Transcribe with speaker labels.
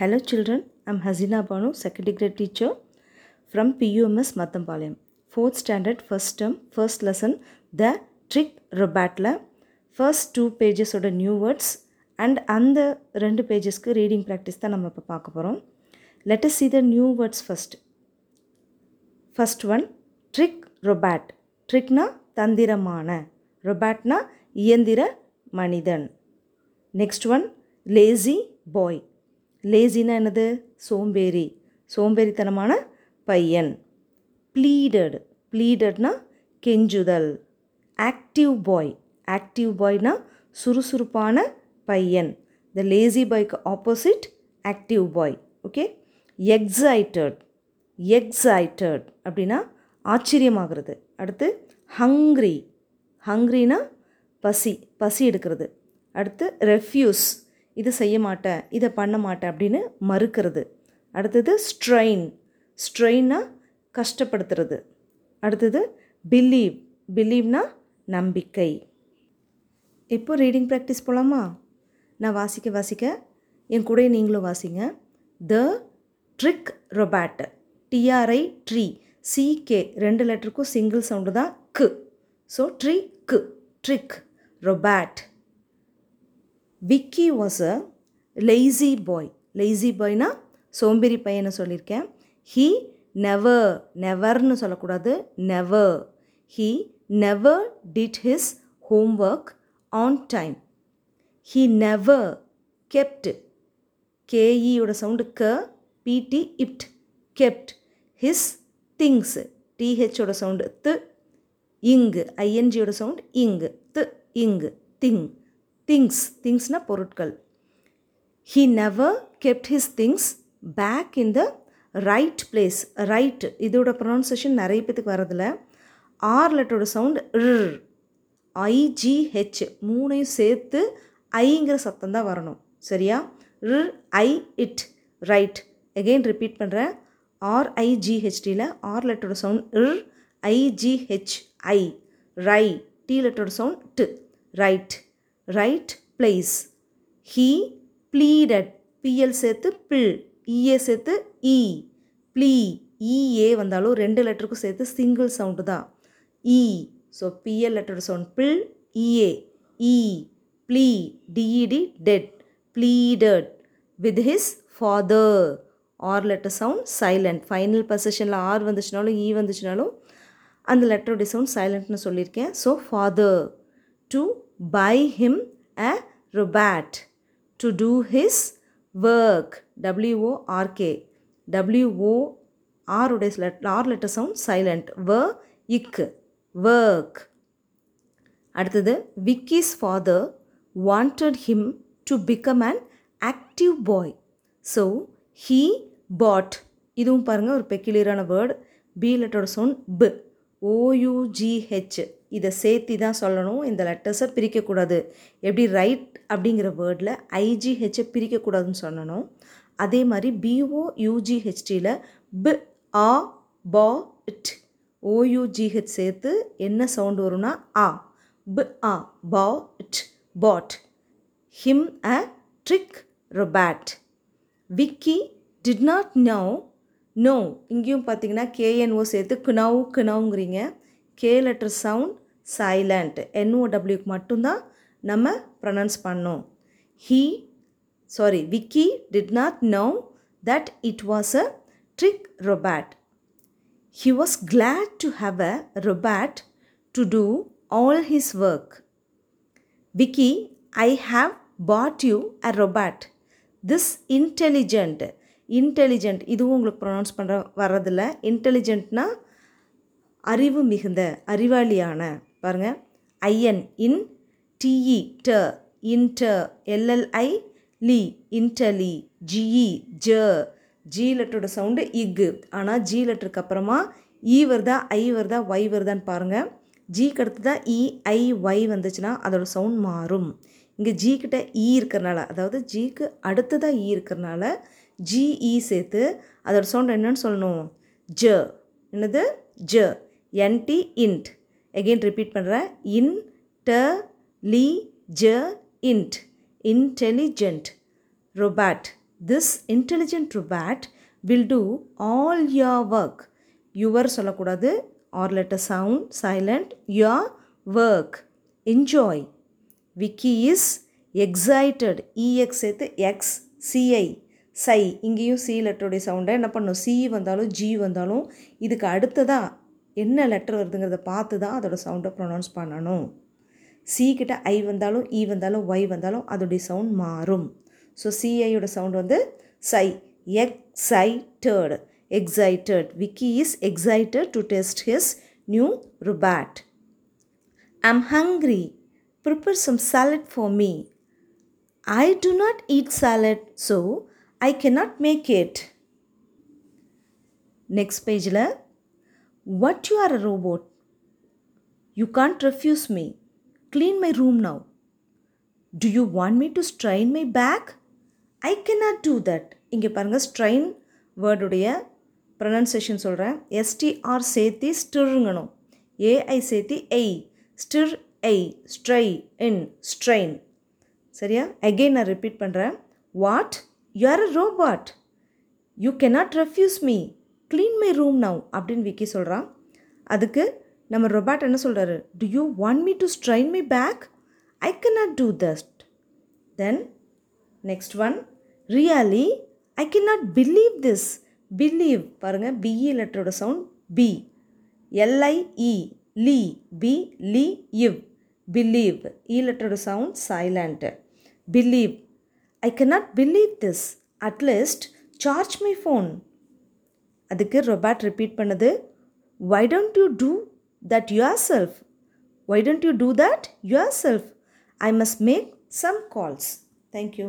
Speaker 1: Hello children I'm Hazina Banu, second grade teacher from PUMS Mathampalayam. Fourth standard, first term, first lesson, the trick robatla. First two பேஜஸோட new words and அந்த ரெண்டு பேஜஸ்க்கு reading practice தான் நம்ம இப்போ பார்க்க போகிறோம் let's see the new words first first one trick robot ட்ரிக்னா தந்திரமான ரொபேட்னா இயந்திர மனிதன் நெக்ஸ்ட் ஒன் லேசி பாய் லேசினா என்னது? சோம்பேறி. சோம்பேறித்தனமான பையன். ப்ளீடட் ப்ளீடட்னா கெஞ்சுதல். ஆக்டிவ் பாய் ஆக்டிவ் பாய்னா சுறுசுறுப்பான பையன். த லேசி பாய்க்கு opposite active boy okay excited excited அப்படின்னா ஆச்சரியமாகிறது. அடுத்து ஹங்க்ரி ஹங்க்ரினா பசி. பசி எடுக்கிறது. அடுத்து ரெஃப்யூஸ் இது செய்ய மாட்டேன் இதை பண்ண மாட்டேன் அப்படின்னு மறுக்கிறது. அடுத்தது ஸ்ட்ரெயின் ஸ்ட்ரெயின்னா கஷ்டப்படுத்துறது. அடுத்தது பிலீவ் பிலீவ்னா நம்பிக்கை. இப்போ ரீடிங் ப்ராக்டிஸ் போகலாமா நான் வாசிக்க வாசிக்க என் கூட நீங்களும் வாசிங்க. த ட்ரிக் ரொபாட் டிஆர்ஐ ட்ரீ சிகே ரெண்டு லெட்டருக்கும் சிங்கிள் சவுண்டு தான் கு ஸோ ட்ரீ கு trick robot Vicky was a lazy boy lazy பாய்னா சோம்பேறி பையனை சொல்லியிருக்கேன். ஹீ நெவர் நெவர்னு சொல்லக்கூடாது. Never he never did his homework on time he never kept கேஇயோட sound க பிடி இப்ட் கெப்ட் ஹிஸ் திங்ஸ் டிஹெச்சோட சவுண்டு து இங்கு ஐஎன்ஜியோட சவுண்ட் இங்கு து இங்கு திங் திங்ஸ் திங்ஸ்னால் பொருட்கள். He never kept his things back in the right place right இதோட ப்ரொனன்சியேஷன் நிறைய பேத்துக்கு வரதில்ல. ஆர் லெட்டரோட சவுண்ட் ர் ஐஜிஹெச் மூணையும் சேர்த்து ஐங்கிற சத்தம் தான் வரணும். சரியா? ர் I it right again repeat பண்ணுறேன் ஆர்ஐஜிஹெச்டியில் ஆர் லெட்டரோட சவுண்ட் ர் ஐஜிஹெச் ஐ ரை டி லெட்டரோட sound T right right place he pleaded P L சேர்த்து பிள். இஏ சேர்த்து இ ப்ளீ இஏ வந்தாலும் ரெண்டு லெட்டருக்கும் சேர்த்து சிங்கிள் சவுண்டு தான். இ ஸோ பிஎல் லெட்டரோட சவுண்ட் பிள். E A E plea D E D dead pleaded with his father R letter sound silent final பர்சஷனில் R வந்துச்சுனாலும் இ வந்துச்சுனாலும் அந்த லெட்டருடைய சவுண்ட் சைலண்ட்னு சொல்லியிருக்கேன். So father to buy him a robot to do his work W O R K W O ஆருடைய லெட் R letter sound silent வ இக்கு work அடுத்தது Vicky's father wanted him to become an active boy so he bought இதுவும் பாருங்கள் ஒரு பெக்கிலியரான word B லெட்டரோட sound பு ஓயூஜிஹெச் இதை சேர்த்தி தான் சொல்லணும் இந்த லெட்டர்ஸை பிரிக்கக்கூடாது. எப்படி ரைட் அப்படிங்கிற வேர்டில் ஐஜிஹெச்சை பிரிக்கக்கூடாதுன்னு சொல்லணும். அதே மாதிரி பிஓ யூஜிஹெச்டியில் பி ஆ பா இட் ஓயூஜிஹெச் சேர்த்து என்ன சவுண்டு வரும்னா ஆ பி ஆ பா it bought him a trick robot Vicky did not know know இங்கேயும் பார்த்தீங்கன்னா கேஎன்ஓ சேர்த்து குனவ் குனவுங்கிறீங்க கே லெட்டர் சவுண்ட் சைலண்ட் என்ஓடபிள்யூக்கு மட்டும்தான் நம்ம ப்ரொனவுன்ஸ் பண்ணோம். He sorry Vicky did not know that it was a trick robot he was glad to have a robot to do all his work Vicky I have bought you a robot this intelligent intelligent இதுவும் உங்களுக்கு pronounce பண்ணுற வர்றதில்ல. இன்டெலிஜென்ட்னா அறிவு மிகுந்த அறிவாளியான. பாருங்கள் IN in DE ட இன்ட எல்எல்ஐ லி இன்டலி ஜிஇ ஜ. ஜி லெட்டரோட சவுண்டு இக்கு ஆனால் ஜி லெட்டருக்கு அப்புறமா இ வருதா ஐ வருதா ஒய் வருதான்னு பாருங்கள் ஜிக்கு அடுத்து தான் இ ஐ ஒய் வந்துச்சுன்னா அதோட சவுண்ட் மாறும். இங்கே ஜி கிட்ட இ இருக்கிறனால அதாவது ஜிக்கு அடுத்ததாக இ இருக்கிறனால ஜிஇ சேர்த்து அதோட சவுண்ட் என்னன்னு சொல்லணும்? ஜ. என்னது? ஜ. என்டி இன்ட். எகெயின் ரிப்பீட் பண்ணுறேன் இன் ட லி ஜ int intelligent robot this intelligent robot will do all your work your சொல்லக்கூடாது R letter sound silent your work enjoy Vicky is excited E X சேர்த்து எக்ஸ் சிஐ சை இங்கேயும் சி லெட்டருடைய சவுண்டை என்ன பண்ணும்? சி வந்தாலும் ஜி வந்தாலும் இதுக்கு அடுத்ததாக என்ன லெட்டர் வருதுங்கிறத பார்த்து தான் அதோடய சவுண்டை ப்ரொனவுன்ஸ் பண்ணணும். சி கிட்ட ஐ வந்தாலும் இ வந்தாலும் ஒய் வந்தாலும் அதோடைய சவுண்ட் மாறும். ஸோ சிஐயோட சவுண்ட் வந்து சை excited excited Vicky is excited to test his new robot I'm hungry prepare some salad for me I do not eat salad so I can not make it next பேஜில் What you are a robot? You can't refuse me. Clean my room now. Do you want me to strain my back? Can cannot do that இங்கே பாருங்கள் strain வேர்டுடைய pronunciation சொல்கிறேன் S T R சேர்த்தி ஸ்டிருங்கணும் A I சேர்த்தி எய் stir எய் ஸ்ட்ரை இன் strain சரியா? Again நான் repeat பண்ணுறேன் what you are a robot you cannot refuse me clean my room now அப்படின்னு விக்கி சொல்கிறான் அதுக்கு நம்ம ரொபாட் என்ன சொல்கிறாரு do you want me to strain my back I cannot do தஸ்ட் then next one really I cannot believe this believe பாருங்கள் BE லெட்டரோட sound B L I E Lee B லீ இவ் believe E லெட்டரோட sound silent believe I cannot believe this at least charge my phone அதுக்கு robot repeat பண்ணது why don't you do that yourself why don't you do that yourself I must make some calls thank you